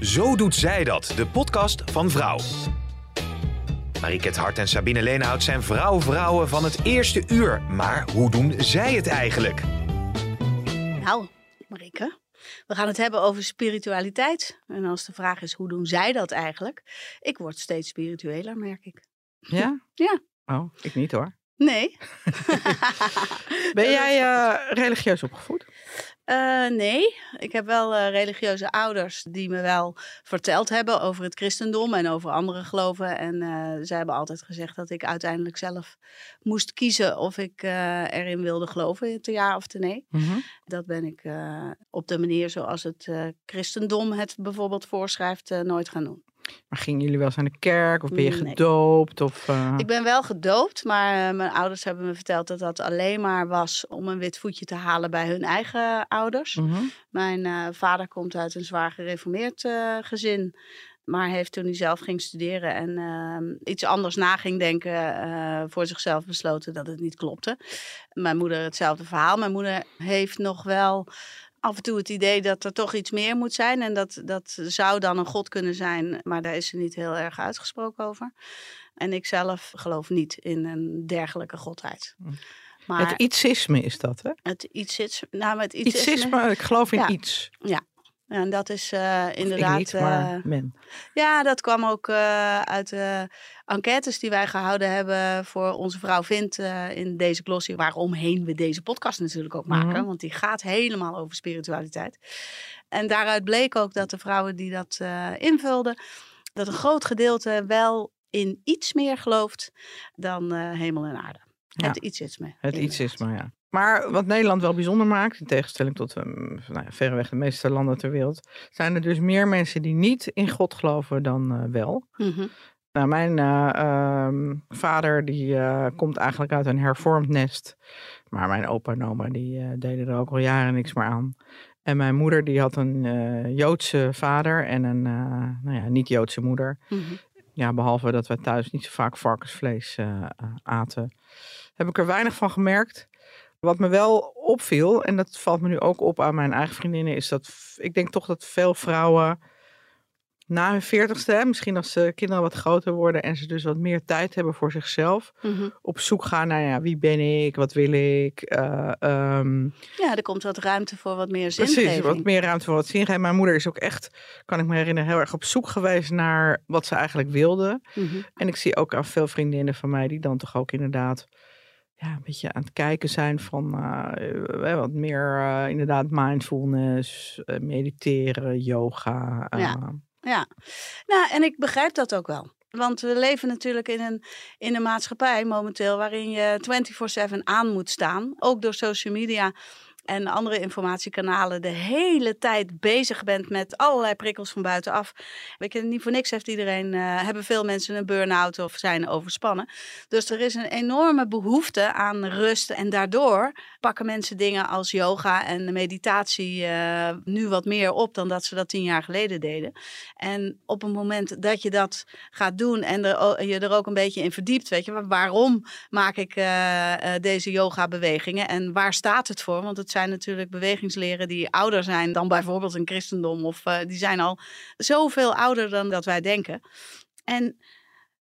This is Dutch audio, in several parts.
Zo doet zij dat, de podcast van Vrouw. Mariket Hart en Sabine Leenhout zijn vrouw-vrouwen van het eerste uur. Maar hoe doen zij het eigenlijk? Nou, Marike, we gaan het hebben over spiritualiteit. En als de vraag is, hoe doen zij dat eigenlijk? Ik word steeds spiritueler, merk ik. Ja? Ja. Oh, ik niet hoor. Nee. Ben jij uh, religieus opgevoed? Uh, nee, ik heb wel uh, religieuze ouders die me wel verteld hebben over het christendom en over andere geloven. En uh, zij hebben altijd gezegd dat ik uiteindelijk zelf moest kiezen of ik erin wilde geloven, te ja of te nee. Mm -hmm. Dat ben ik op de manier zoals het christendom het bijvoorbeeld voorschrijft nooit gaan doen. Maar gingen jullie wel eens aan de kerk of ben je nee. gedoopt? Of, uh... Ik ben wel gedoopt, maar uh, mijn ouders hebben me verteld dat dat alleen maar was om een wit voetje te halen bij hun eigen ouders. Mm -hmm. Mijn uh, vader komt uit een zwaar gereformeerd gezin. Maar heeft toen hij zelf ging studeren en ehm, iets anders na ging denken, voor zichzelf besloten dat het niet klopte. Mijn moeder hetzelfde verhaal. Mijn moeder heeft nog wel af en toe het idee dat er toch iets meer moet zijn. En dat, dat zou dan een God kunnen zijn, maar daar is ze niet heel erg uitgesproken over. En ik zelf geloof niet in een dergelijke godheid. Maar het ietsisme is dat, hè? Het ietsisme. Nou, het ietsisme, ietsisme ik geloof in ja, iets. Ja. En dat is uh, inderdaad. Niet, maar men. Ja, dat kwam ook uh, uit de enquêtes die wij gehouden hebben voor onze vrouw Vindt in deze glossy. Waaromheen we deze podcast natuurlijk ook maken. Mm -hmm. Want die gaat helemaal over spiritualiteit. En daaruit bleek ook dat de vrouwen die dat invulden, dat een groot gedeelte wel in iets meer gelooft dan hemel en aarde. Ja. Het ietsisme. Het ietsisme, ja. Maar wat Nederland wel bijzonder maakt, in tegenstelling tot um, nou ja, verreweg de meeste landen ter wereld, zijn er dus meer mensen die niet in God geloven dan uh, wel. Mm -hmm. Nou, mijn uh, um, vader die uh, komt eigenlijk uit een hervormd nest. Maar mijn opa en oma die deden er ook al jaren niks meer aan. En mijn moeder die had een Joodse vader en een nou ja, niet-Joodse moeder. Mhm. Mm -hmm. Ja, behalve dat wij thuis niet zo vaak varkensvlees aten heb ik er weinig van gemerkt. Wat me wel opviel, en dat valt me nu ook op aan mijn eigen vriendinnen, is dat ik denk toch dat veel vrouwen na hun veertigste, misschien als de kinderen wat groter worden en ze dus wat meer tijd hebben voor zichzelf, Mhm. mm -hmm. op zoek gaan naar ja, wie ben ik, wat wil ik. Uh, um, ja, er komt wat ruimte voor wat meer precies, zingeving. wat meer ruimte voor wat zingeving. Mijn moeder is ook echt, kan ik me herinneren, heel erg op zoek geweest naar wat ze eigenlijk wilde. Mm -hmm. En ik zie ook aan veel vriendinnen van mij die dan toch ook inderdaad ja, een beetje aan het kijken zijn van uh, wat meer uh, inderdaad mindfulness, uh, mediteren, yoga. Ja. ja, nou en ik begrijp dat ook wel. Want we leven natuurlijk in een, in een maatschappij momenteel waarin je 24/7 aan moet staan. Ook door social media en andere informatiekanalen de hele tijd bezig bent met allerlei prikkels van buitenaf. Weet je, niet voor niks heeft iedereen, uh, hebben veel mensen een burn-out of zijn overspannen. Dus er is een enorme behoefte aan rust en daardoor pakken mensen dingen als yoga en meditatie uh, nu wat meer op dan dat ze dat tien jaar geleden deden. En op het moment dat je dat gaat doen en je er ook een beetje in verdiept, weet je, waarom maak ik uh, deze yoga bewegingen en waar staat het voor? Want het zijn natuurlijk bewegingsleren die ouder zijn dan bijvoorbeeld een christendom. Of uh, die zijn al zoveel ouder dan dat wij denken. En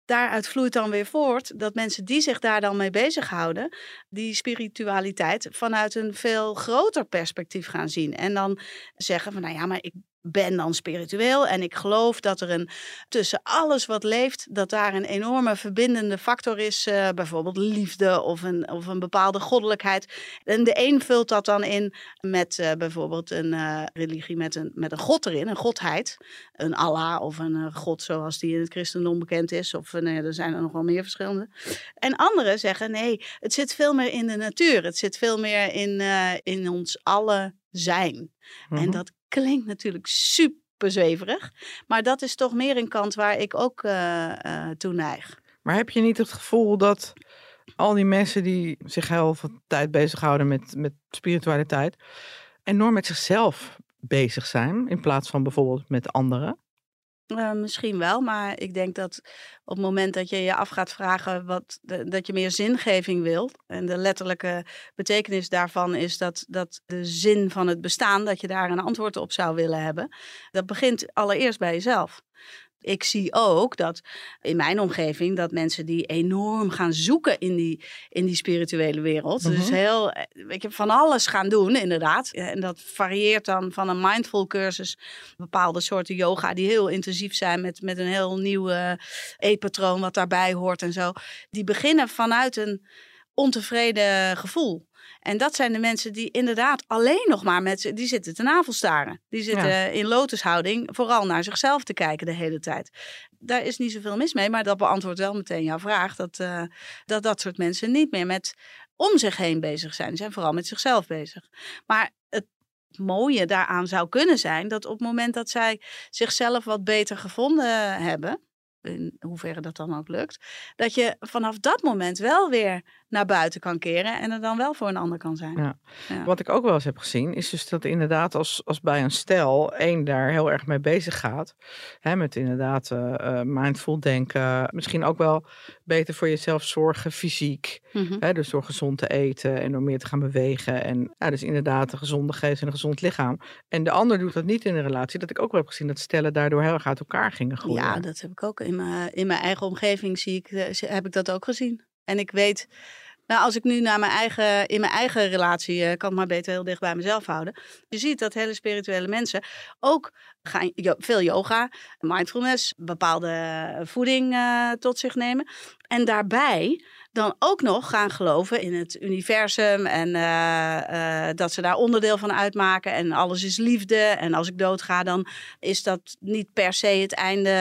daaruit vloeit dan weer voort dat mensen die zich daar dan mee bezighouden, die spiritualiteit vanuit een veel groter perspectief gaan zien. En dan zeggen van, nou ja, maar ik ben dan spiritueel en ik geloof dat er een tussen alles wat leeft, dat daar een enorme verbindende factor is, uh, bijvoorbeeld liefde of een, of een bepaalde goddelijkheid. En de een vult dat dan in met uh, bijvoorbeeld een uh, religie met een, met een god erin, een godheid, een Allah of een god zoals die in het christendom bekend is, of nee, er zijn er nog wel meer verschillende. En anderen zeggen nee, het zit veel meer in de natuur, het zit veel meer in, in ons alle zijn. Mhm. En dat klinkt natuurlijk super zweverig. Maar dat is toch meer een kant waar ik ook uh, uh, toe neig. Maar heb je niet het gevoel dat al die mensen die zich heel veel tijd bezighouden met, met spiritualiteit, enorm met zichzelf bezig zijn, in plaats van bijvoorbeeld met anderen? Uh, misschien wel, maar ik denk dat op het moment dat je je af gaat vragen wat dat je meer zingeving wilt. En de letterlijke betekenis daarvan is dat, dat de zin van het bestaan, dat je daar een antwoord op zou willen hebben. Dat begint allereerst bij jezelf ik zie ook dat in mijn omgeving dat mensen die enorm gaan zoeken in die, in die spirituele wereld. Dus mhm. heel, eh, weet je, van alles gaan doen, inderdaad. En dat varieert dan van een mindful cursus, bepaalde soorten yoga die heel intensief zijn met, met een heel nieuw e-patroon wat daarbij hoort en zo. Die beginnen vanuit een ontevreden gevoel. En dat zijn de mensen die inderdaad alleen nog maar met die zitten te navelstaren. Die zitten in lotushouding vooral naar zichzelf te kijken de hele tijd. Daar is niet zoveel mis mee, maar dat beantwoordt wel meteen jouw vraag. Dat, uh, dat dat soort mensen niet meer met om zich heen bezig zijn. Ze zijn vooral met zichzelf bezig. Maar het mooie daaraan zou kunnen zijn dat op het moment dat zij zichzelf wat beter gevonden hebben, in hoeverre dat dan ook lukt, dat je vanaf dat moment wel weer naar buiten kan keren en er dan wel voor een ander kan zijn. Ja. Ja. Wat ik ook wel eens heb gezien, is dus dat inderdaad als, als bij een stel één daar heel erg mee bezig gaat, hè, met inderdaad uh, mindful denken, misschien ook wel beter voor jezelf zorgen, fysiek, mm hè, dus door gezond te eten en door meer te gaan bewegen en ja, dus inderdaad een gezonde geest en een gezond lichaam. En de ander doet dat niet in een relatie, dat ik ook wel heb gezien dat stellen daardoor heel erg uit elkaar gingen groeien. Ja, dat heb ik ook in mijn, in mijn eigen omgeving zie ik, eh, heb ik dat ook gezien. En ik weet, nou, als ik nu naar mijn eigen, in mijn eigen relatie, uh, kan het maar beter heel dicht bij mezelf houden. Je ziet dat hele spirituele mensen ook gaan veel yoga, mindfulness, bepaalde voeding uh, tot zich nemen. En daarbij dan ook nog gaan geloven in het universum en uh, uh, dat ze daar onderdeel van uitmaken en alles is liefde en als ik doodga dan is dat niet per se het einde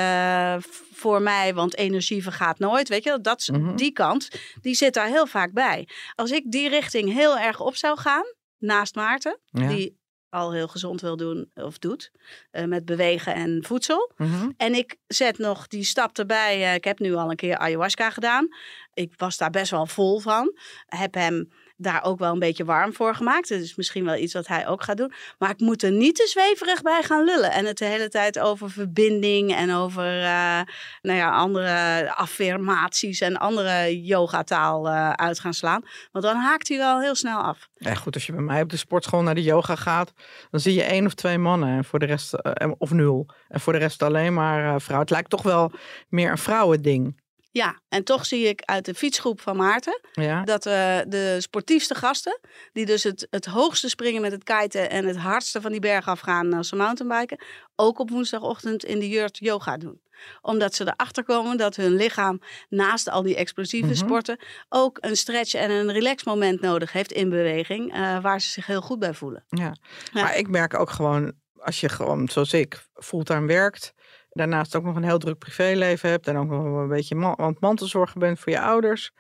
voor mij, want energie vergaat nooit, weet je, dat mm die kant, die zit daar heel vaak bij. Als ik die richting heel erg op zou gaan, naast Maarten, die al heel gezond wil doen of doet. Uh, met bewegen en voedsel. Mhm. En ik zet nog die stap erbij. Uh, ik heb nu al een keer ayahuasca gedaan. Ik was daar best wel vol van. Heb hem daar ook wel een beetje warm voor gemaakt. Dat is misschien wel iets wat hij ook gaat doen. Maar ik moet er niet te zweverig bij gaan lullen. En het de hele tijd over verbinding en over uh, nou ja, andere affirmaties en andere yogataal uh, uit gaan slaan. Want dan haakt hij wel heel snel af. Ja, goed, als je bij mij op de sportschool naar de yoga gaat, dan zie je één of twee mannen en voor de rest, uh, of nul. En voor de rest alleen maar vrouwen. Het lijkt toch wel meer een vrouwending. Ja, en toch zie ik uit de fietsgroep van Maarten dat uh, de sportiefste gasten, die dus het, het hoogste springen met het kiten en het hardste van die berg afgaan als ze mountainbiken, ook op woensdagochtend in de jurt yoga doen. Omdat ze erachter komen dat hun lichaam naast al die explosieve mhm. sporten ook een stretch en een relax moment nodig heeft in beweging, uh, waar ze zich heel goed bij voelen. Ja. ja, maar ik merk ook gewoon, als je gewoon zoals ik fulltime werkt, daarnaast ook nog een heel druk privéleven hebt en ook nog een beetje man, want mantelzorger bent voor je ouders.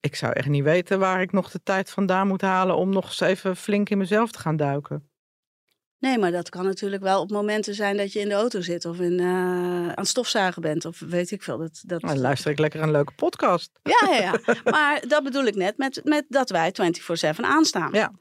Ik zou echt niet weten waar ik nog de tijd vandaan moet halen om nog eens even flink in mezelf te gaan duiken. Nee, maar dat kan natuurlijk wel op momenten zijn dat je in de auto zit of in, uh, aan het stofzuigen bent of weet ik veel. Dat, dat... Dan luister ik lekker een leuke podcast. Ja, ja, ja. maar dat bedoel ik net met, met dat wij 24-7 aanstaan. Ja.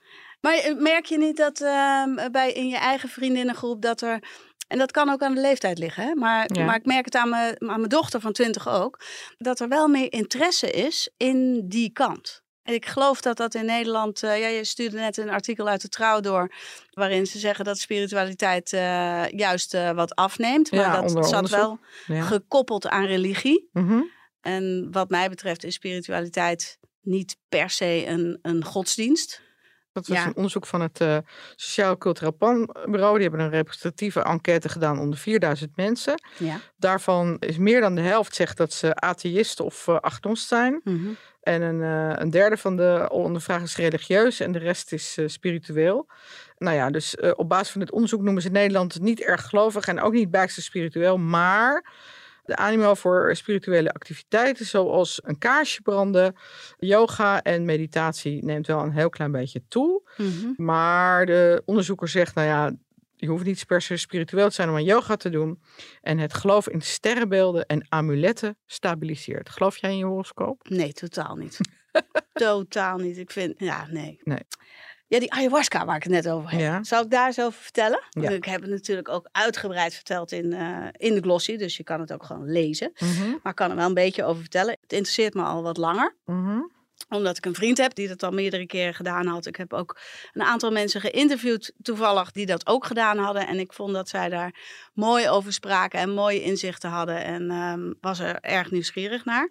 Maar eh, merk je niet dat uh, bij in je eigen vriendinnengroep dat er en dat kan ook aan de leeftijd liggen. Hè? Maar, maar ik merk het aan mijn, aan mijn dochter van 20 ook. Dat er wel meer interesse is in die kant. En ik geloof dat dat in Nederland. Uh, ja, je stuurde net een artikel uit de trouw door. waarin ze zeggen dat spiritualiteit uh, juist uh, wat afneemt. Maar ja, dat zat wel gekoppeld aan religie. Mm En wat mij betreft is spiritualiteit niet per se een, een godsdienst. Dat was een onderzoek van het uh, Sociaal Cultureel Planbureau. Die hebben een representatieve enquête gedaan onder 4000 mensen. Ja. Daarvan is meer dan de helft zegt dat ze atheïst of uh, agnost zijn. Mhm. En een, uh, een, derde van de ondervraag is religieus en de rest is spiritueel. Nou ja, dus op basis van dit onderzoek noemen ze Nederland niet erg gelovig en ook niet bijster spiritueel. Maar de animo voor spirituele activiteiten zoals een kaarsje branden, yoga en meditatie neemt wel een heel klein beetje toe. Mhm. Maar de onderzoeker zegt, nou ja, je hoeft niet per se spiritueel te zijn om aan yoga te doen. En het geloof in sterrenbeelden en amuletten stabiliseert. Geloof jij in je horoscoop? Nee, totaal niet. totaal niet. Ik vind, ja, nee. Nee. Ja, die ayahuasca waar ik het net over heb. Ja. Zal ik daar eens over vertellen? Ja. Ik heb het natuurlijk ook uitgebreid verteld in, eh, in de glossy. Dus je kan het ook gewoon lezen. Mhm, Maar ik kan er wel een beetje over vertellen. Het interesseert me al wat langer. mhm. Omdat ik een vriend heb die dat al meerdere keren gedaan had. Ik heb ook een aantal mensen geïnterviewd toevallig die dat ook gedaan hadden. En ik vond dat zij daar mooi over spraken en mooie inzichten hadden. En ehm, was er erg nieuwsgierig naar.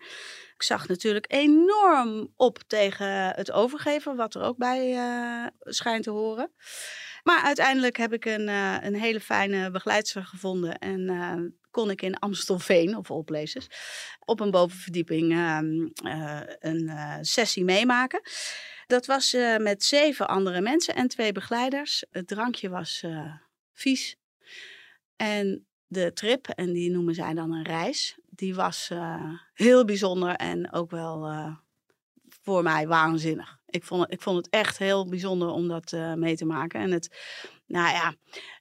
Ik zag natuurlijk enorm op tegen het overgeven, wat er ook bij eh, schijnt te horen. Maar uiteindelijk heb ik een, eh, een hele fijne begeleidster gevonden. En eh, kon ik in Amstelveen, of all op een bovenverdieping ehm, eh, een eh, sessie meemaken. Dat was eh, met zeven andere mensen en twee begeleiders. Het drankje was vies. En de trip, en die noemen zij dan een reis, die was heel bijzonder en ook wel voor mij waanzinnig. Ik vond, het, ik vond het echt heel bijzonder om dat mee te maken. En het, nou ja,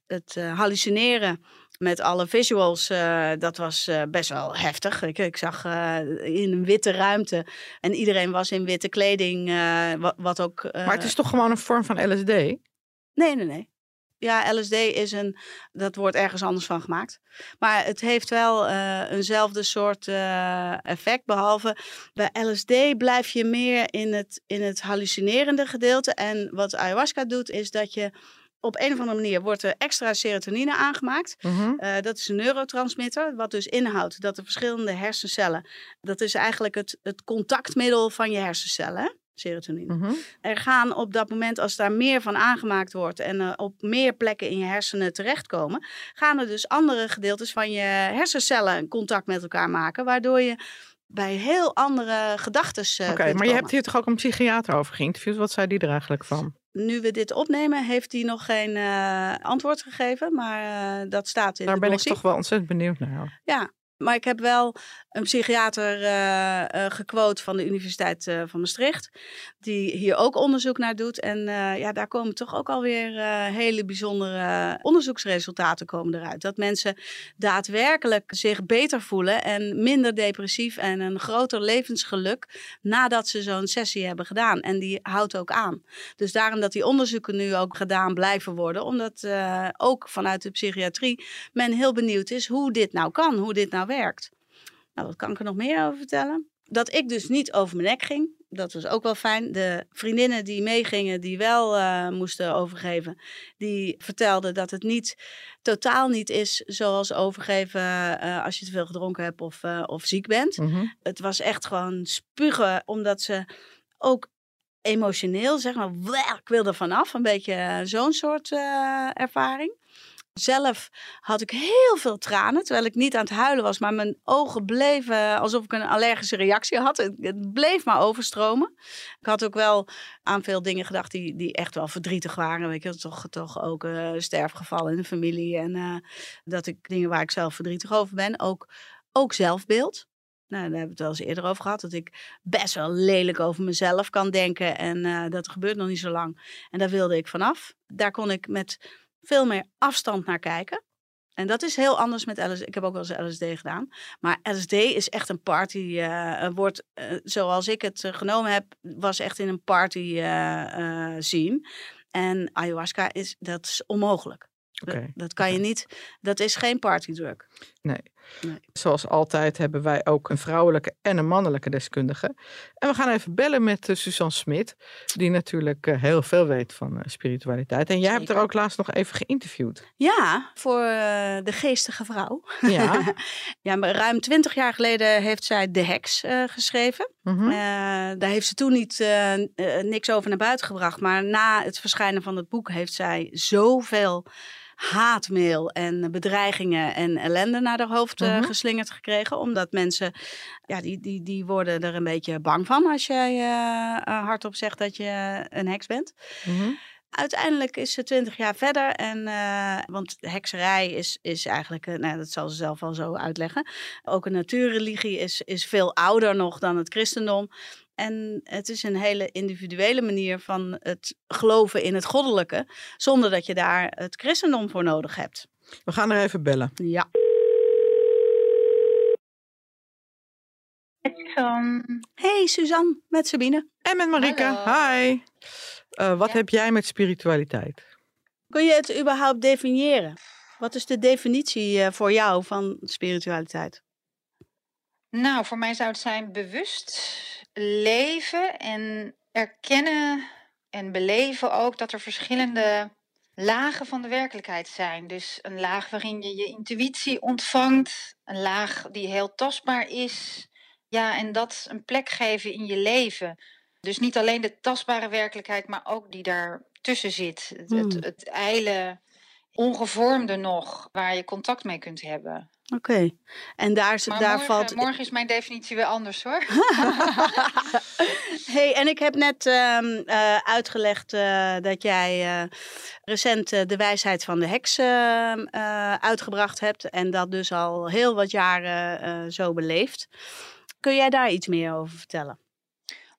het hallucineren met alle visuals, eh, dat was eh, best wel heftig. Ik, ik zag eh, in een witte ruimte en iedereen was in witte kleding, wat, wat ook... Maar het is toch gewoon een vorm van LSD? Nee, nee, nee. Ja, LSD is een, dat wordt ergens anders van gemaakt. Maar het heeft wel eenzelfde soort effect. Behalve bij LSD blijf je meer in het, in het hallucinerende gedeelte. En wat ayahuasca doet, is dat je op een of andere manier wordt er extra serotonine aangemaakt. Mhm. Eh, dat is een neurotransmitter, wat dus inhoudt dat de verschillende hersencellen, dat is eigenlijk het, het contactmiddel van je hersencellen, serotonine. Mhm. Er gaan op dat moment, als daar meer van aangemaakt wordt en eh, op meer plekken in je hersenen terechtkomen, gaan er dus andere gedeeltes van je hersencellen contact met elkaar maken, waardoor je bij heel andere gedachten. uh, Oké, maar je hebt hier toch ook een psychiater over geïnterviewd. Wat zei die er eigenlijk van? Nu we dit opnemen, heeft hij nog geen eh, antwoord gegeven, maar eh, dat staat in Daar ben ik toch wel ontzettend benieuwd naar. Ja, maar ik heb wel een psychiater eh, gequote van de Universiteit eh, van Maastricht. Die hier ook onderzoek naar doet. En ja, daar komen toch ook alweer hele bijzondere onderzoeksresultaten komen eruit. Dat mensen daadwerkelijk zich beter voelen en minder depressief en een groter levensgeluk nadat ze zo'n sessie hebben gedaan. En die houdt ook aan. Dus daarom dat die onderzoeken nu ook gedaan blijven worden. Omdat ook vanuit de psychiatrie men heel benieuwd is hoe dit nou kan, hoe dit nou werkt. Nou, wat kan ik er nog meer over vertellen? Dat ik dus niet over mijn nek ging. Dat was ook wel fijn. De vriendinnen die meegingen, die wel eh, moesten overgeven, die vertelden dat het niet, totaal niet is zoals overgeven eh, als je te veel gedronken hebt of, eh, of ziek bent. Mhm. Het was echt gewoon spugen, omdat ze ook emotioneel, zeg maar, "Bleh, ik wil er vanaf. Een beetje zo'n soort ervaring. Zelf had ik heel veel tranen, terwijl ik niet aan het huilen was, maar mijn ogen bleven alsof ik een allergische reactie had. Het, bleef maar overstromen. Ik had ook wel aan veel dingen gedacht die, die echt wel verdrietig waren. Weet je, toch, toch ook eh sterfgevallen in de familie en eh, dat ik dingen waar ik zelf verdrietig over ben, ook, ook zelfbeeld. Nou, daar hebben we het wel eens eerder over gehad. Dat ik best wel lelijk over mezelf kan denken. En eh, dat gebeurt nog niet zo lang. En daar wilde ik vanaf. Daar kon ik met veel meer afstand naar kijken. En dat is heel anders met LSD. Ik heb ook wel eens LSD gedaan. Maar LSD is echt een party. eh wordt, eh, zoals ik het genomen heb, was echt in een party scene. En ayahuasca is, dat is onmogelijk. Dat- Oké. Dat, kan je niet. Dat is geen partydrug. Nee. Nee. Zoals altijd hebben wij ook een vrouwelijke en een mannelijke deskundige. En we gaan even bellen met eh, Suzanne Smit, die natuurlijk eh, heel veel weet van eh, spiritualiteit. En jij hebt er ook laatst nog even geïnterviewd. Ja, voor de geestige vrouw. Ja. ja, maar ruim twintig jaar geleden heeft zij De Heks geschreven. Mhm. Daar heeft ze toen niet, niks over naar buiten gebracht. Maar na het verschijnen van het boek heeft zij zoveel haatmail en bedreigingen en ellende naar haar hoofd eh, Mhm. geslingerd gekregen. Omdat mensen, ja, die, die, die worden er een beetje bang van als jij eh, eh, hardop zegt dat je een heks bent. Mhm. Uiteindelijk is ze twintig jaar verder. En, uh, want hekserij is, is eigenlijk, uh, nou, dat zal ze zelf al zo uitleggen. Ook een natuurreligie is, is veel ouder nog dan het christendom. En het is een hele individuele manier van het geloven in het goddelijke, zonder dat je daar het christendom voor nodig hebt. We gaan er even bellen. Ja. Hey Suzanne, met Sabine. En met Marike. Hi. Uh, wat ja. heb jij met spiritualiteit? Kun je het überhaupt definiëren? Wat is de definitie uh, voor jou van spiritualiteit? Nou, voor mij zou het zijn bewust leven en erkennen en beleven ook dat er verschillende lagen van de werkelijkheid zijn. Dus een laag waarin je je intuïtie ontvangt, een laag die heel tastbaar is. Ja, en dat een plek geven in je leven. Dus niet alleen de tastbare werkelijkheid, maar ook die daartussen zit. Het, Hmm. het, het ijle, ongevormde nog, waar je contact mee kunt hebben. Oké. En daar, Maar daar morgen, valt. morgen is mijn definitie weer anders hoor. hey, en ik heb net ehm, eh, uitgelegd eh, dat jij eh, recent de wijsheid van de heks ehm, eh, uitgebracht hebt. En dat dus al heel wat jaren zo beleeft. Kun jij daar iets meer over vertellen?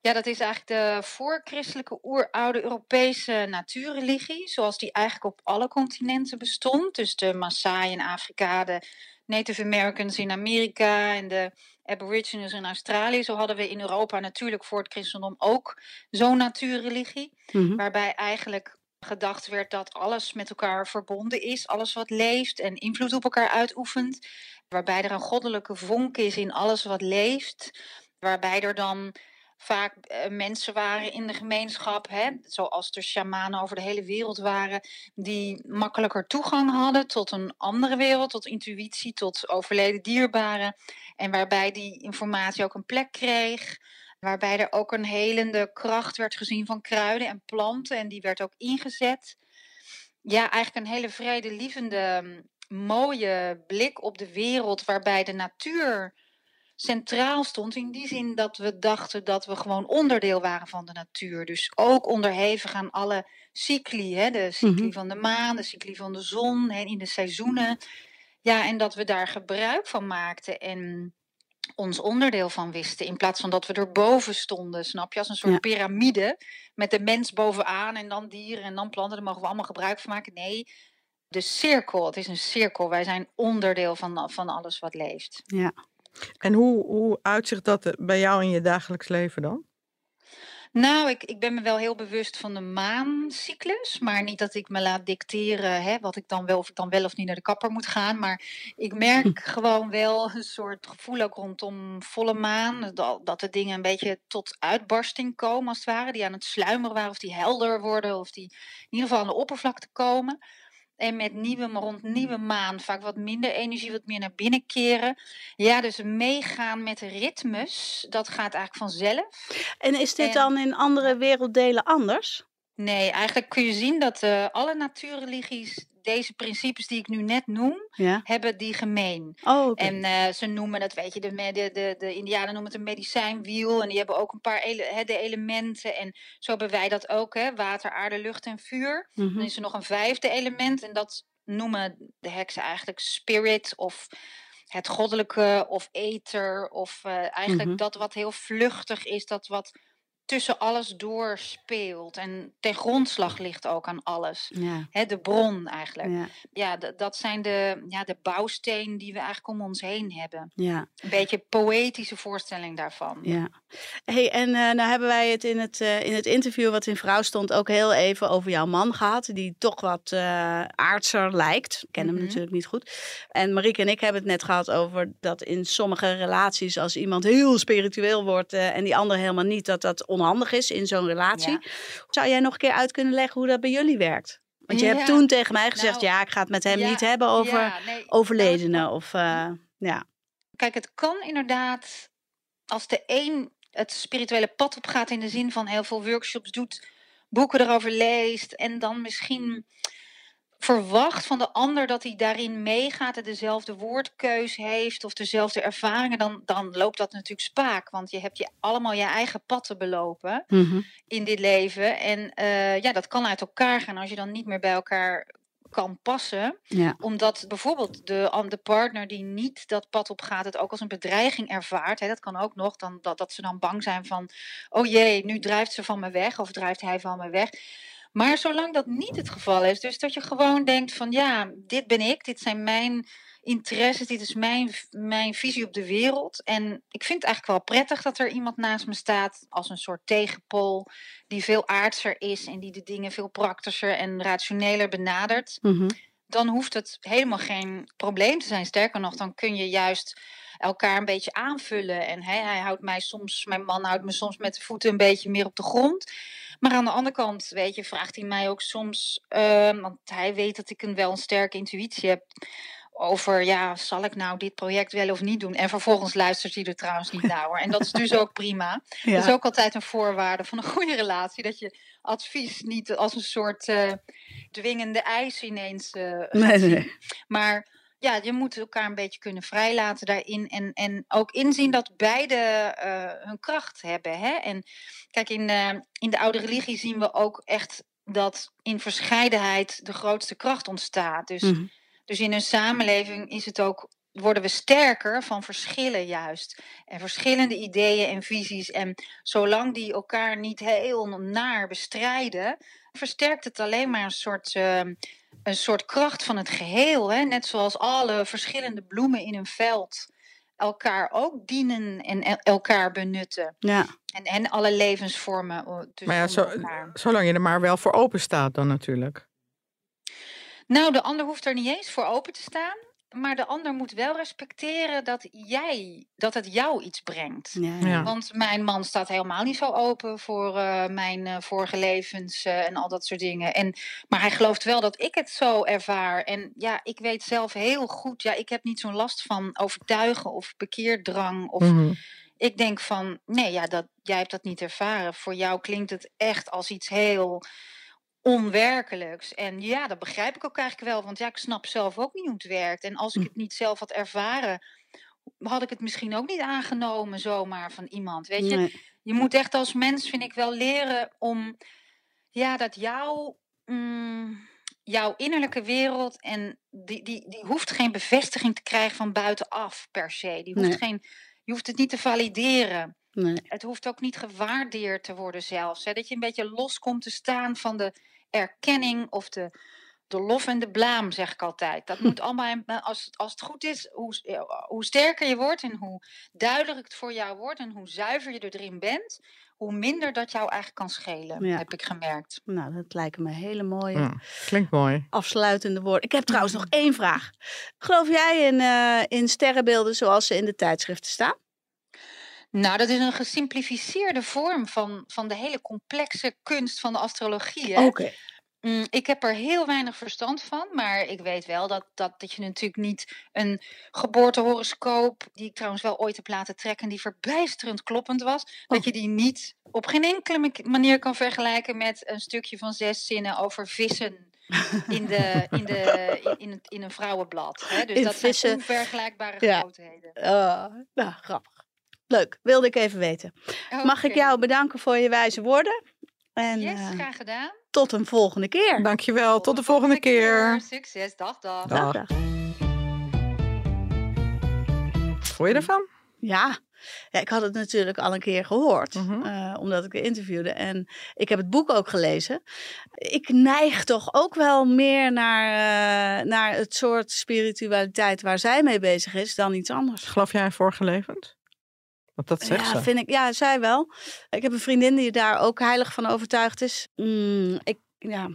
Ja, dat is eigenlijk de voorchristelijke oeroude Europese natuurreligie, zoals die eigenlijk op alle continenten bestond. Dus de Maasai in Afrika, de Native Americans in Amerika en de Aborigines in Australië. Zo hadden we in Europa natuurlijk voor het christendom ook zo'n natuurreligie, Mhm. waarbij eigenlijk gedacht werd dat alles met elkaar verbonden is, alles wat leeft en invloed op elkaar uitoefent, waarbij er een goddelijke vonk is in alles wat leeft, waarbij er dan vaak eh, mensen waren in de gemeenschap, hè, zoals er shamanen over de hele wereld waren, die makkelijker toegang hadden tot een andere wereld, tot intuïtie, tot overleden dierbaren. En waarbij die informatie ook een plek kreeg. Waarbij er ook een helende kracht werd gezien van kruiden en planten. En die werd ook ingezet. Ja, eigenlijk een hele vredelievende, mm, mooie blik op de wereld. Waarbij de natuur centraal stond. In die zin dat we dachten dat we gewoon onderdeel waren van de natuur. Dus ook onderhevig aan alle cycli. Hè? De cycli Mhm. van de maan, de cycli van de zon, hè, in de seizoenen. Ja, en dat we daar gebruik van maakten en ons onderdeel van wisten. In plaats van dat we erboven stonden, snap je? Als een soort Ja. piramide met de mens bovenaan en dan dieren en dan planten. Daar mogen we allemaal gebruik van maken. Nee, de cirkel. Het is een cirkel. Wij zijn onderdeel van, van alles wat leeft. Ja. En hoe, hoe uitzicht dat eh, bij jou in je dagelijks leven dan? Nou, ik, ik ben me wel heel bewust van de maancyclus. Maar niet dat ik me laat dicteren hè, wat ik dan wel, of ik dan wel of niet naar de kapper moet gaan. Maar ik merk gewoon wel een soort gevoel ook rondom volle maan. Dat, dat de dingen een beetje tot uitbarsting komen, als het ware. Die aan het sluimeren waren, of die helder worden, of die in ieder geval aan de oppervlakte komen. En met nieuwe, maar rond nieuwe maan vaak wat minder energie, wat meer naar binnen keren. Ja, dus meegaan met de ritmes, dat gaat eigenlijk vanzelf. En is dit En- dan in andere werelddelen anders? Nee, eigenlijk kun je zien dat eh, alle natuurreligies deze principes die ik nu net noem, Ja. hebben die gemeen. Oh. En eh, ze noemen het, weet je, de, de, de, de Indianen noemen het een medicijnwiel. En die hebben ook een paar ele de elementen. En zo hebben wij dat ook, hè, water, aarde, lucht en vuur. Mhm. Dan is er nog een vijfde element. En dat noemen de heksen eigenlijk spirit of het goddelijke of ether. Of eh, eigenlijk Mhm. dat wat heel vluchtig is, dat wat tussen alles doorspeelt. En ten grondslag ligt ook aan alles. Ja. De bron eigenlijk. Ja. Dat zijn de, ja, de bouwstenen die we eigenlijk om ons heen hebben. Ja. Een beetje poëtische voorstelling daarvan. Ja. Hey, en eh nou hebben wij het in het, eh, in het interview wat in Vrouw stond ook heel even over jouw man gehad. Die toch wat eh aardser lijkt. Ik ken hem Mhm. natuurlijk niet goed. En Marieke en ik hebben het net gehad over dat in sommige relaties als iemand heel spiritueel wordt en die ander helemaal niet, dat dat onhandig is in zo'n relatie. Ja. Zou jij nog een keer uit kunnen leggen hoe dat bij jullie werkt? Want je hebt toen tegen mij gezegd, Nou, ja, ik ga het met hem niet hebben over nee, overledenen. nou, Of, eh, ja. Kijk, het kan inderdaad, als de een het spirituele pad op gaat in de zin van heel veel workshops doet, boeken erover leest en dan misschien verwacht van de ander dat hij daarin meegaat en dezelfde woordkeus heeft of dezelfde ervaringen, dan, dan loopt dat natuurlijk spaak. Want je hebt je allemaal je eigen patten belopen Mhm. in dit leven. En eh, ja, dat kan uit elkaar gaan als je dan niet meer bij elkaar kan passen. Ja. Omdat bijvoorbeeld de, de partner die niet dat pad op gaat, het ook als een bedreiging ervaart. Hè, dat kan ook nog, dan, dat, dat ze dan bang zijn van, oh jee, nu drijft ze van me weg of drijft hij van me weg. Maar zolang dat niet het geval is, dus dat je gewoon denkt van ja, dit ben ik, dit zijn mijn interesses, dit is mijn, mijn visie op de wereld. En ik vind het eigenlijk wel prettig dat er iemand naast me staat als een soort tegenpol, die veel aardser is en die de dingen veel praktischer en rationeler benadert Mhm. Dan hoeft het helemaal geen probleem te zijn. Sterker nog, dan kun je juist elkaar een beetje aanvullen. En hij, hij houdt mij soms, mijn man houdt me soms met de voeten een beetje meer op de grond. Maar aan de andere kant, weet je, vraagt hij mij ook soms, ehm, want hij weet dat ik een wel een sterke intuïtie heb. Over, ja, zal ik nou dit project wel of niet doen? En vervolgens luistert hij er trouwens niet naar hoor. En dat is dus ook prima. Ja. Dat is ook altijd een voorwaarde van een goede relatie. Dat je advies niet als een soort eh, dwingende eis ineens eh Nee, nee. Maar ja, je moet elkaar een beetje kunnen vrijlaten daarin. En, en ook inzien dat beide eh, hun kracht hebben. Hè? En kijk, in, in de oude religie zien we ook echt dat in verscheidenheid de grootste kracht ontstaat. Dus, Mhm. dus in een samenleving is het ook. Worden we sterker van verschillen juist. En verschillende ideeën en visies. En zolang die elkaar niet heel naar bestrijden, versterkt het alleen maar een soort, eh, een soort kracht van het geheel. Hè? Net zoals alle verschillende bloemen in een veld elkaar ook dienen en el- elkaar benutten. Ja. En, en alle levensvormen eh, tussen Maar ja, zo, zolang je er maar wel voor open staat dan natuurlijk. Nou, de ander hoeft er niet eens voor open te staan. Maar de ander moet wel respecteren dat jij, dat het jou iets brengt. Ja. Ja. Want mijn man staat helemaal niet zo open voor eh, mijn eh, vorige levens eh, en al dat soort dingen. En, maar hij gelooft wel dat ik het zo ervaar. En ja, ik weet zelf heel goed, ja, ik heb niet zo'n last van overtuigen of bekeerdrang. Of Mhm. ik denk van, nee, ja, dat, jij hebt dat niet ervaren. Voor jou klinkt het echt als iets heel onwerkelijks. En ja, dat begrijp ik ook eigenlijk wel. Want ja, ik snap zelf ook niet hoe het werkt. En als ik Hm. het niet zelf had ervaren, had ik het misschien ook niet aangenomen zomaar van iemand. Weet je, Nee. je moet echt als mens, vind ik wel, leren om, ja, dat jouw, mm, jouw innerlijke wereld en die, die, die hoeft geen bevestiging te krijgen van buitenaf per se. Die hoeft Nee. geen, je hoeft het niet te valideren. Nee. Het hoeft ook niet gewaardeerd te worden zelfs. Hè? Dat je een beetje los komt te staan van de erkenning of de, de lof en de blaam, zeg ik altijd. Dat moet allemaal, in- als, het- als het goed is, hoe, ja, hoe sterker je wordt en hoe duidelijker het voor jou wordt en hoe zuiver je erin bent, hoe minder dat jou eigenlijk kan schelen, Ja. heb ik gemerkt. Nou, dat lijken me hele mooie Ja, klinkt mooi. afsluitende woorden. Ik heb trouwens nog één vraag. Geloof jij in, eh, in sterrenbeelden zoals ze in de tijdschriften staan? Nou, dat is een gesimplificeerde vorm van, van de hele complexe kunst van de astrologie. Oké. Mm, ik heb er heel weinig verstand van, maar ik weet wel dat, dat, dat je natuurlijk niet een geboortehoroscoop, die ik trouwens wel ooit heb laten trekken, die verbijsterend kloppend was, dat Oh. je die niet op geen enkele manier kan vergelijken met een stukje van zes zinnen over vissen in, de, in, de, in, in, een vrouwenblad. Hè? Dus In dat vissen. zijn onvergelijkbare Ja. grootheden. Ah, nou, grappig. Leuk, wilde ik even weten. Mag ik jou bedanken voor je wijze woorden? En Yes, eh, graag gedaan. tot een volgende keer. Dankjewel, tot de volgende keer. Succes, dag dag. Dag. Dag, dag. Vond je ervan? Ja. ja, ik had het natuurlijk al een keer gehoord, Mhm. eh, omdat ik interviewde. En ik heb het boek ook gelezen. Ik neig toch ook wel meer naar, eh, naar het soort spiritualiteit waar zij mee bezig is dan iets anders. Geloof jij in vorige levens? Want dat zegt ja, ze. vind ik. Ja, zij wel. Ik heb een vriendin die daar ook heilig van overtuigd is. Mm, ik, ja,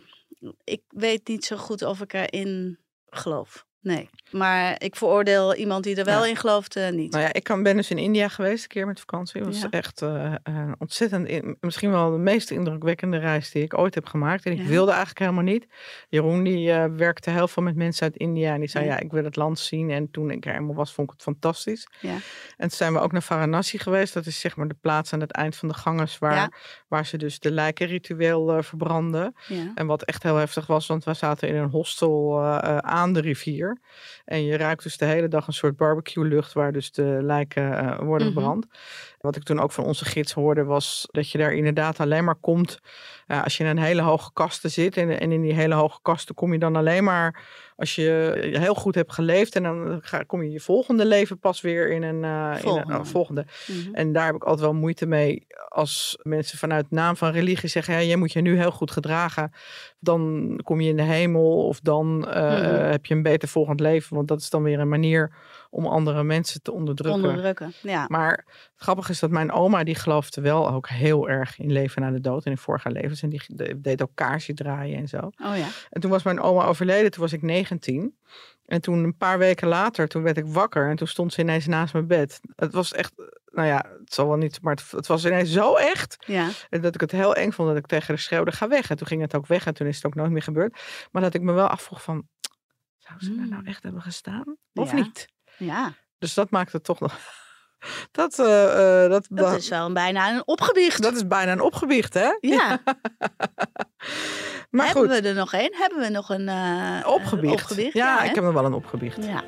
ik weet niet zo goed of ik erin geloof. Nee, maar ik veroordeel iemand die er wel Ja. in gelooft eh, niet. Nou ja, ik kan, ben dus in India geweest een keer met vakantie. Het was Ja. echt eh, eh, ontzettend, in- misschien wel de meest indrukwekkende reis die ik ooit heb gemaakt. En ik Ja. wilde eigenlijk helemaal niet. Jeroen die eh, werkte heel veel met mensen uit India en die zei Ja. ik wil het land zien. En toen ik er helemaal was, vond ik het fantastisch. Ja. En toen zijn we ook naar Varanasi geweest. Dat is zeg maar de plaats aan het eind van de Ganges waar, waar ze dus de lijken ritueel verbranden. En wat echt heel heftig was, want we zaten in een hostel aan de rivier. En je ruikt dus de hele dag een soort barbecue lucht waar dus de lijken eh, worden verbrand. Wat ik toen ook van onze gids hoorde was dat je daar inderdaad alleen maar komt eh, als je in een hele hoge kasten zit. En, en in die hele hoge kasten kom je dan alleen maar als je heel goed hebt geleefd. En dan ga, kom je je volgende leven pas weer in een, eh, in een Volgende. oh, volgende. Mhm. En daar heb ik altijd wel moeite mee als mensen vanuit naam van religie zeggen: ja, je moet je nu heel goed gedragen. Dan kom je in de hemel of dan eh, Mhm. heb je een beter volgend leven. Want dat is dan weer een manier om andere mensen te onderdrukken. Onderdrukken. Ja. Maar het grappige is dat mijn oma, die geloofde wel ook heel erg in leven na de dood en in vorige levens. En die de- deed ook kaarsje draaien en zo. Oh ja. En toen was mijn oma overleden, toen was ik 19. En toen een paar weken later, toen werd ik wakker en toen stond ze ineens naast mijn bed. Het was echt, nou ja, het zal wel niet, maar het, het was ineens zo echt. Ja. En dat ik het heel eng vond dat ik tegen haar schreeuwde, ga weg. En toen ging het ook weg en toen is het ook nooit meer gebeurd. Maar dat ik me wel afvroeg van, zou ze daar nou Mm. echt hebben gestaan? Of Ja. niet? Ja. Dus dat maakt het toch nog... Dat, eh, eh, dat, Dat is wel een, bijna een opgebiecht. dat is bijna een opgewicht, hè? Ja. Maar Hebben goed, we er nog één? Hebben we nog een uh, opgewicht. opgewicht? Ja, ik heb nog wel een opgewicht. Ja.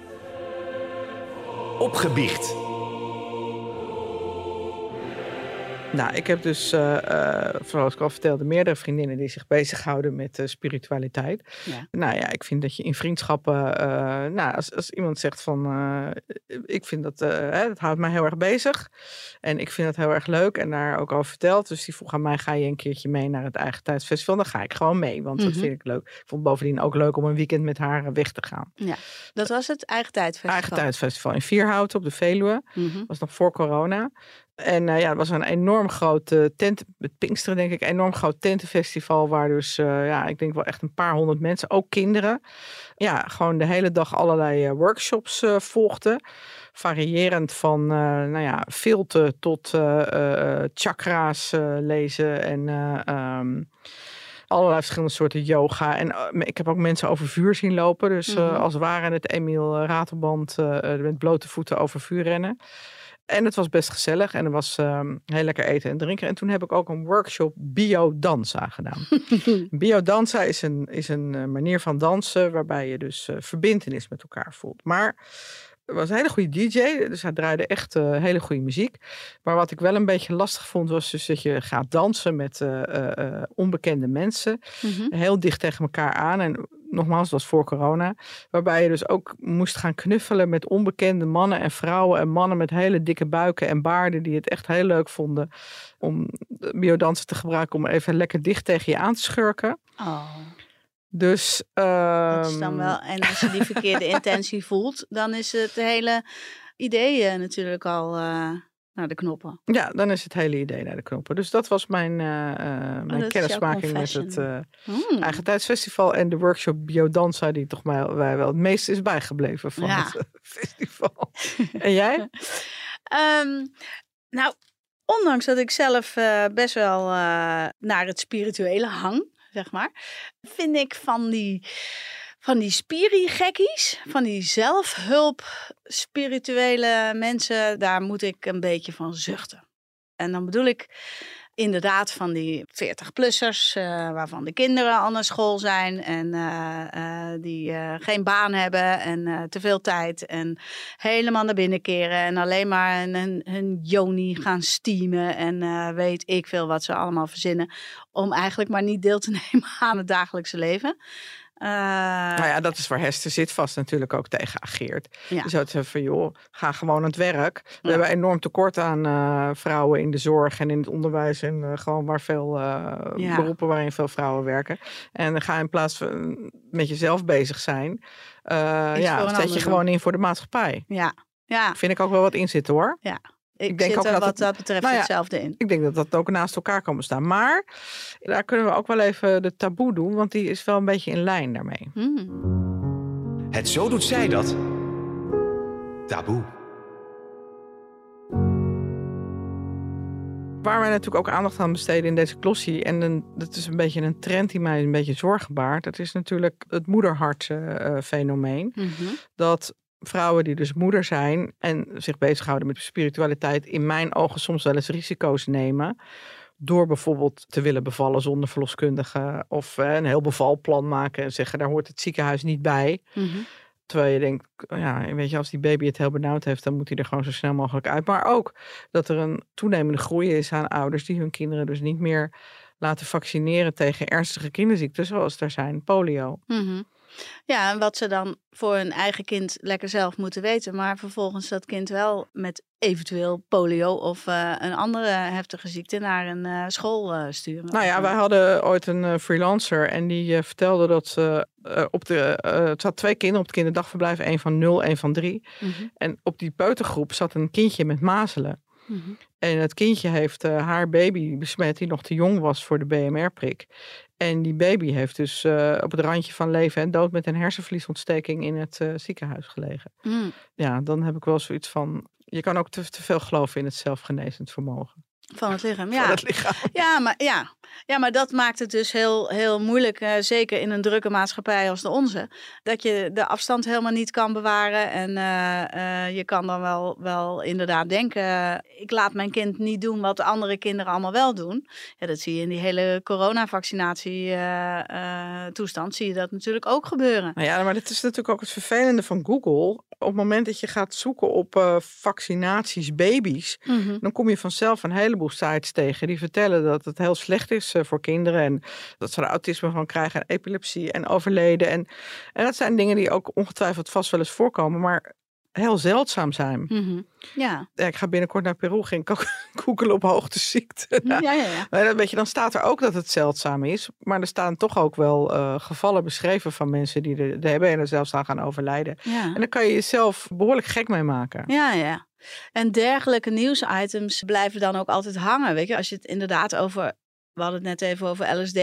Opgebiecht. Nou, ik heb dus, eh, eh, zoals ik al vertelde, meerdere vriendinnen die zich bezighouden met eh, spiritualiteit. Ja. Nou ja, ik vind dat je in vriendschappen, nou, als, als iemand zegt van, ik vind dat, hè, dat houdt mij heel erg bezig. En ik vind dat heel erg leuk en daar ook over verteld. Dus die vroeg aan mij, ga je een keertje mee naar het Eigen Tijdsfestival? Dan ga ik gewoon mee, want dat Mhm. vind ik leuk. Ik vond bovendien ook leuk om een weekend met haar weg te gaan. Dat was het eigen tijdfestival. Eigen Tijdsfestival in Vierhouten op de Veluwe. Mhm. was nog voor corona. En eh, ja, het was een enorm groot eh, tent, met Pinksteren denk ik, een enorm groot tentenfestival waar dus, eh, ja, ik denk wel echt een paar honderd mensen, ook kinderen, ja, gewoon de hele dag allerlei workshops volgden. Variërend van, nou ja, filten tot chakra's lezen en eh, ehm, allerlei verschillende soorten yoga. En ik heb ook mensen over vuur zien lopen. Dus Mhm. als het ware het Emiel Ratelband eh, eh, met blote voeten over vuur rennen. En het was best gezellig en er was ehm, heel lekker eten en drinken. En toen heb ik ook een workshop biodanza gedaan. biodanza is een, is een eh, manier van dansen waarbij je dus eh, verbintenis met elkaar voelt. Maar was een hele goede DJ, dus hij draaide echt eh, hele goede muziek. Maar wat ik wel een beetje lastig vond, was dus dat je gaat dansen met eh, eh, onbekende mensen. Mhm. Heel dicht tegen elkaar aan. En nogmaals, dat was voor corona. Waarbij je dus ook moest gaan knuffelen met onbekende mannen en vrouwen. En mannen met hele dikke buiken en baarden. Die het echt heel leuk vonden om biodansen te gebruiken. Om even lekker dicht tegen je aan te schurken. Oh, Dus. dat is dan ehm, wel. En als je die verkeerde intentie voelt, dan is het hele idee eh, natuurlijk al eh, naar de knoppen. Ja, dan is het hele idee naar de knoppen. Dus dat was mijn, eh, mijn Oh, jouw kennismaking met het Hmm. Eigen Tijdsfestival. En de workshop Biodanza, die toch mij wij wel het meest is bijgebleven van Ja. het festival. en jij? Ehm, nou, ondanks dat ik zelf best wel naar het spirituele hang, zeg maar, vind ik van die, van die spiri-gekkies, van die zelfhulp spirituele mensen, daar moet ik een beetje van zuchten. En dan bedoel ik inderdaad van die 40-plussers, eh, waarvan de kinderen al naar school zijn en eh, eh, die geen baan hebben en te veel tijd en helemaal naar binnen keren en alleen maar hun, hun, joni gaan steamen en weet ik veel wat ze allemaal verzinnen om eigenlijk maar niet deel te nemen aan het dagelijkse leven. Eh, nou ja, dat is waar Hester zit vast natuurlijk ook tegen ageert. Ja. Het zeggen van, joh, ga gewoon aan het werk. We Ja. hebben enorm tekort aan eh, vrouwen in de zorg en in het onderwijs. En eh, gewoon waar veel Ja. beroepen waarin veel vrouwen werken. En ga in plaats van met jezelf bezig zijn, ja, zet je gewoon in voor de maatschappij. ja, ja, Vind ik ook wel wat in zitten hoor. Ik, ik denk zit ook er dat wat het- dat betreft nou ja, hetzelfde in. Ik denk dat dat ook naast elkaar kan bestaan. Maar daar kunnen we ook wel even de taboe doen, want die is wel een beetje in lijn daarmee. Hmm. Het zo doet zij dat. Taboe. Waar wij natuurlijk ook aandacht aan besteden in deze klossie, en een, dat is een beetje een trend die mij een beetje zorgen baart, dat is natuurlijk het moederhart-fenomeen. Mhm. Dat vrouwen die dus moeder zijn en zich bezighouden met spiritualiteit, in mijn ogen soms wel eens risico's nemen. Door bijvoorbeeld te willen bevallen zonder verloskundige. Of eh, een heel bevalplan maken en zeggen daar hoort het ziekenhuis niet bij. Mhm. Terwijl je denkt, ja, weet je, als die baby het heel benauwd heeft, dan moet hij er gewoon zo snel mogelijk uit. Maar ook dat er een toenemende groei is aan ouders die hun kinderen dus niet meer laten vaccineren tegen ernstige kinderziekten, zoals er zijn polio. Mhm. Ja, en wat ze dan voor hun eigen kind lekker zelf moeten weten. Maar vervolgens dat kind wel met eventueel polio of eh, een andere heftige ziekte naar een eh, school eh, sturen. Nou ja, wij hadden ooit een freelancer en die vertelde dat ze op de. het zat twee kinderen op het kinderdagverblijf, één van nul, één van drie. Mhm, En op die peutergroep zat een kindje met mazelen. mhm. En het kindje heeft haar baby besmet die nog te jong was voor de BMR-prik. En die baby heeft dus eh, op het randje van leven en dood met een hersenvliesontsteking in het eh, ziekenhuis gelegen. Mm. Ja, dan heb ik wel zoiets van. Je kan ook te, te veel geloven in het zelfgenezend vermogen Van het lichaam, van ja. het lichaam. Ja, maar, ja. ja, maar dat maakt het dus heel, heel moeilijk, eh, zeker in een drukke maatschappij als de onze, dat je de afstand helemaal niet kan bewaren. En eh, eh, je kan dan wel, wel inderdaad denken, ik laat mijn kind niet doen wat de andere kinderen allemaal wel doen. Ja, dat zie je in die hele coronavaccinatie eh, eh, toestand, zie je dat natuurlijk ook gebeuren. Nou ja, maar dat is natuurlijk ook het vervelende van Google. Op het moment dat je gaat zoeken op eh, vaccinaties baby's, Mhm. dan kom je vanzelf een heleboel sites tegen die vertellen dat het heel slecht is eh, voor kinderen en dat ze er autisme van krijgen en epilepsie en overleden. En, en dat zijn dingen die ook ongetwijfeld vast wel eens voorkomen, maar heel zeldzaam zijn. Mhm. Ja. Ja, ik ga binnenkort naar Peru, ook googelen op hoogteziekte. ja, ja, ja. Maar weet je, dan staat er ook dat het zeldzaam is. Maar er staan toch ook wel eh, gevallen beschreven van mensen die er, er hebben en er zelfs aan gaan overlijden. ja. En dan kan je jezelf behoorlijk gek mee maken. Ja, ja. En dergelijke nieuwsitems blijven dan ook altijd hangen. Weet je, als je het inderdaad over. We hadden het net even over LSD.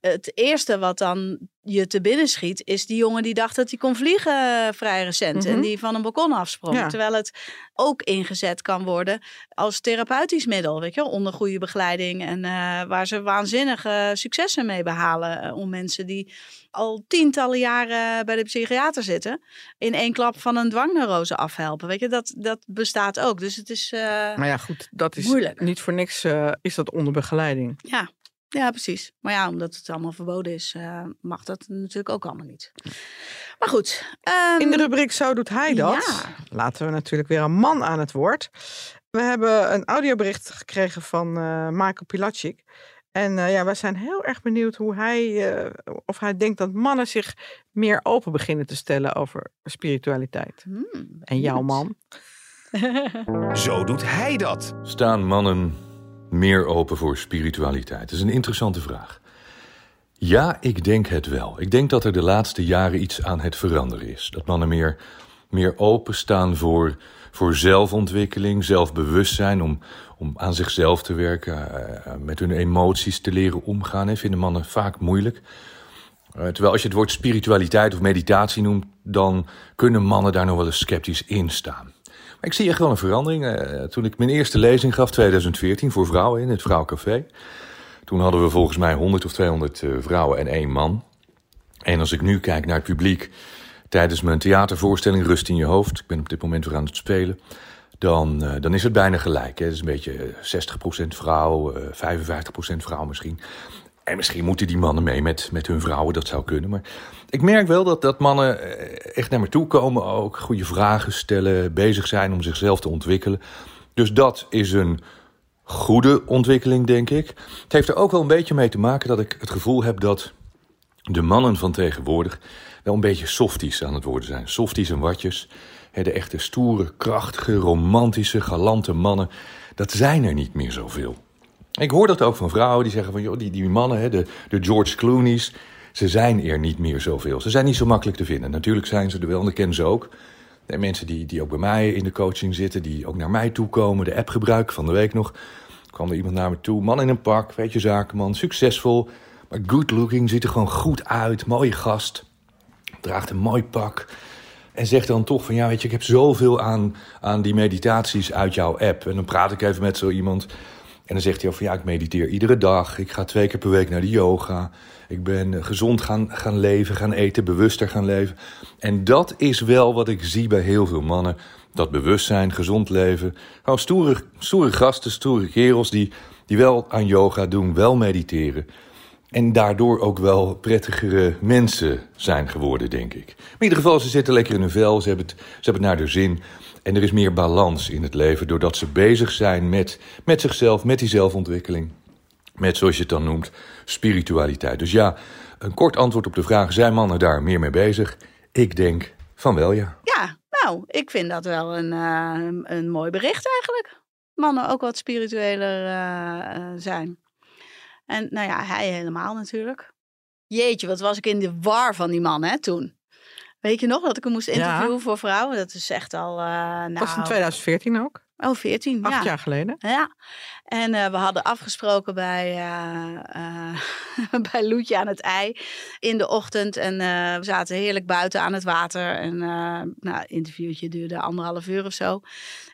Het eerste wat dan je te binnen schiet, is die jongen die dacht dat hij kon vliegen eh, vrij recent. En Mhm. die van een balkon afsprong. Ja. Terwijl het ook ingezet kan worden als therapeutisch middel. Weet je, onder goede begeleiding. En eh, waar ze waanzinnige successen mee behalen. eh, om mensen die al tientallen jaren bij de psychiater zitten in één klap van een dwangneurose afhelpen. Weet je, dat, dat bestaat ook. Dus het is, eh, Maar ja, goed, dat is Moeilijk. niet voor niks eh, is dat onder begeleiding. ja, ja, precies. Maar ja, omdat het allemaal verboden is, eh, mag dat natuurlijk ook allemaal niet. Maar goed. ehm, In de rubriek Zo doet hij dat. Ja. Laten we natuurlijk weer een man aan het woord. We hebben een audiobericht gekregen van Michael Pilacic. En eh, ja, wij zijn heel erg benieuwd hoe hij, eh, of hij denkt dat mannen zich meer open beginnen te stellen over spiritualiteit. hmm, En jouw man? Zo doet hij dat. Staan mannen meer open voor spiritualiteit? Dat is een interessante vraag. Ja, ik denk het wel. Ik denk dat er de laatste jaren iets aan het veranderen is. Dat mannen meer, meer openstaan voor, voor zelfontwikkeling, zelfbewustzijn, om, om aan zichzelf te werken, eh, met hun emoties te leren omgaan. Vinden mannen vaak moeilijk. Eh, terwijl als je het woord spiritualiteit of meditatie noemt, dan kunnen mannen daar nog wel eens sceptisch in staan. Maar ik zie echt wel een verandering. Eh, toen ik mijn eerste lezing gaf, 2014, voor vrouwen in het Vrouwcafé. Toen hadden we volgens mij 100 of 200 eh, vrouwen en één man. En als ik nu kijk naar het publiek tijdens mijn theatervoorstelling Rust in je hoofd, ik ben op dit moment weer aan het spelen, dan, eh, dan is het bijna gelijk. Het is een beetje eh, 60% vrouw, eh 55% vrouw misschien. En misschien moeten die mannen mee met, met hun vrouwen, dat zou kunnen. Maar ik merk wel dat, dat mannen eh, echt naar me toe komen ook. Goede vragen stellen, bezig zijn om zichzelf te ontwikkelen. Dus dat is een goede ontwikkeling, denk ik. Het heeft er ook wel een beetje mee te maken dat ik het gevoel heb dat de mannen van tegenwoordig wel een beetje softies aan het worden zijn. Softies en watjes. De echte stoere, krachtige, romantische, galante mannen. Dat zijn er niet meer zoveel. Ik hoor dat ook van vrouwen die zeggen van... joh, die, die mannen, de, de George Clooney's... ze zijn er niet meer zoveel. Ze zijn niet zo makkelijk te vinden. Natuurlijk zijn ze er wel, en ik ken ze ook. En mensen die, die ook bij mij in de coaching zitten... die ook naar mij toe komen, de app gebruiken van de week nog... kwam er iemand naar me toe, man in een pak, weet je zakenman, succesvol... maar good looking, ziet er gewoon goed uit, mooie gast... draagt een mooi pak, En zeg dan toch van ja, weet je, ik heb zoveel aan, aan die meditaties uit jouw app. En dan praat ik even met zo iemand. En dan zegt hij van ja, ik mediteer iedere dag. Ik ga twee keer per week naar de yoga. Ik ben gezond gaan, gaan leven, gaan eten, bewuster gaan leven. En dat is wel wat ik zie bij heel veel mannen. Dat bewustzijn, gezond leven. Gewoon stoere, stoere gasten, stoere kerels die, die wel aan yoga doen, wel mediteren. En daardoor ook wel prettigere mensen zijn geworden, denk ik. Maar in ieder geval, ze zitten lekker in hun vel, ze hebben het, ze hebben het naar de zin. En er is meer balans in het leven doordat ze bezig zijn met, met zichzelf, met die zelfontwikkeling. Met, zoals je het dan noemt, spiritualiteit. Dus ja, een kort antwoord op de vraag: zijn mannen daar meer mee bezig? Ik denk van wel, ja. Ja, nou, ik vind dat wel een, uh, een mooi bericht eigenlijk. Mannen ook wat spiritueler uh, zijn. En nou ja, hij helemaal natuurlijk. Jeetje, wat was ik in de war van die man hè, toen. Weet je nog dat ik hem moest interviewen voor vrouwen? Dat is echt al. Uh, nou, was in 2014 ook? Oh, 14. Acht ja. jaar geleden. Ja. En uh, we hadden afgesproken bij, uh, bij Loetje aan het ei in de ochtend. En we zaten heerlijk buiten aan het water. En nou, het interviewtje duurde anderhalf uur of zo.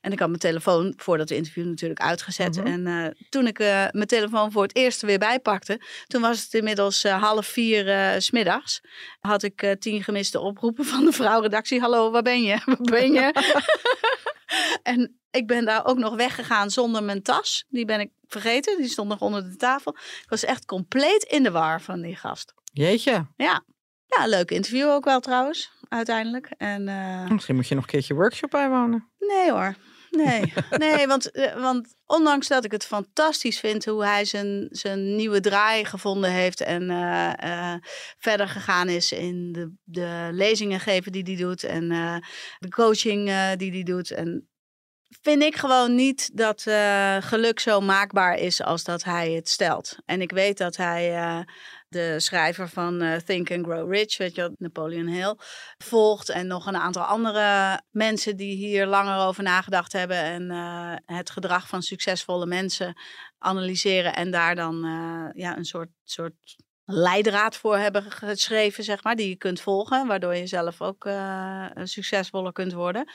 En ik had mijn telefoon voor dat interview natuurlijk uitgezet. -hmm. En toen ik mijn telefoon voor het eerst weer bijpakte, toen was het inmiddels half vier s smiddags. Had ik tien gemiste oproepen van de vrouwredactie. Hallo, waar ben je? Waar ben je? en ik ben daar ook nog weggegaan zonder mijn tas. Die ben ik vergeten. Die stond nog onder de tafel. Ik was echt compleet in de war van die gast. Jeetje. Ja. Ja, leuk interview ook wel trouwens, uiteindelijk. En, uh... Misschien moet je nog een keertje workshop bijwonen. Nee hoor. Nee, nee want, want ondanks dat ik het fantastisch vind hoe hij zijn, zijn nieuwe draai gevonden heeft en uh, uh, verder gegaan is in de, de lezingen geven die hij doet en uh, de coaching die hij doet. En vind ik gewoon niet dat geluk zo maakbaar is als dat hij het stelt. En ik weet dat hij de schrijver van uh, Think and Grow Rich, weet je, Napoleon Hill, volgt. En nog een aantal andere mensen die hier langer over nagedacht hebben. En uh, het gedrag van succesvolle mensen analyseren. En daar dan uh, ja, een soort, soort leidraad voor hebben geschreven, zeg maar. Die je kunt volgen, waardoor je zelf ook succesvoller kunt worden.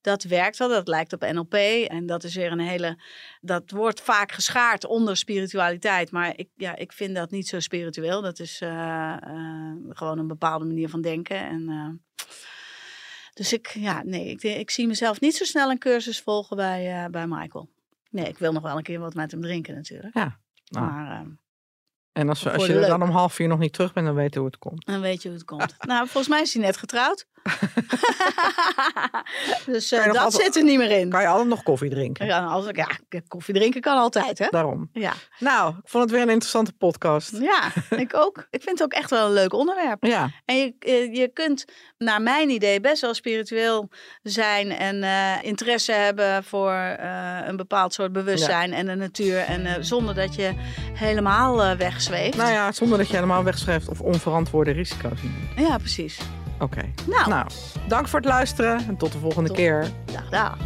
Dat werkt wel, dat lijkt op NLP. En dat is weer een hele. Dat wordt vaak geschaard onder spiritualiteit. Maar ik, ja, ik vind dat niet zo spiritueel. Dat is uh, uh, gewoon een bepaalde manier van denken. En, dus ik, ja, nee, ik, ik, zie mezelf niet zo snel een cursus volgen bij, bij Michael. Nee, ik wil nog wel een keer wat met hem drinken, natuurlijk. Ja. Nou. Maar. En als, als je er dan om half vier nog niet terug bent, dan weet je hoe het komt. Dan weet je hoe het komt. nou, volgens mij is hij net getrouwd. dus uh, dat altijd, zit er niet meer in. Kan je altijd nog koffie drinken? Ja, als, ja, koffie drinken kan altijd, hè? Daarom. Ja. Nou, ik vond het weer een interessante podcast. Ja, ik ook. Ik vind het ook echt wel een leuk onderwerp. Ja. En je, je kunt, naar mijn idee, best wel spiritueel zijn en uh, interesse hebben voor uh, een bepaald soort bewustzijn ja. en de natuur. En zonder dat je helemaal wegzweeft. Nou ja, zonder dat je helemaal wegschrijft of onverantwoorde risico's neemt. Ja, precies. Oké. Okay. Nou. nou, dank voor het luisteren en tot de volgende tot. keer. Dag, dag.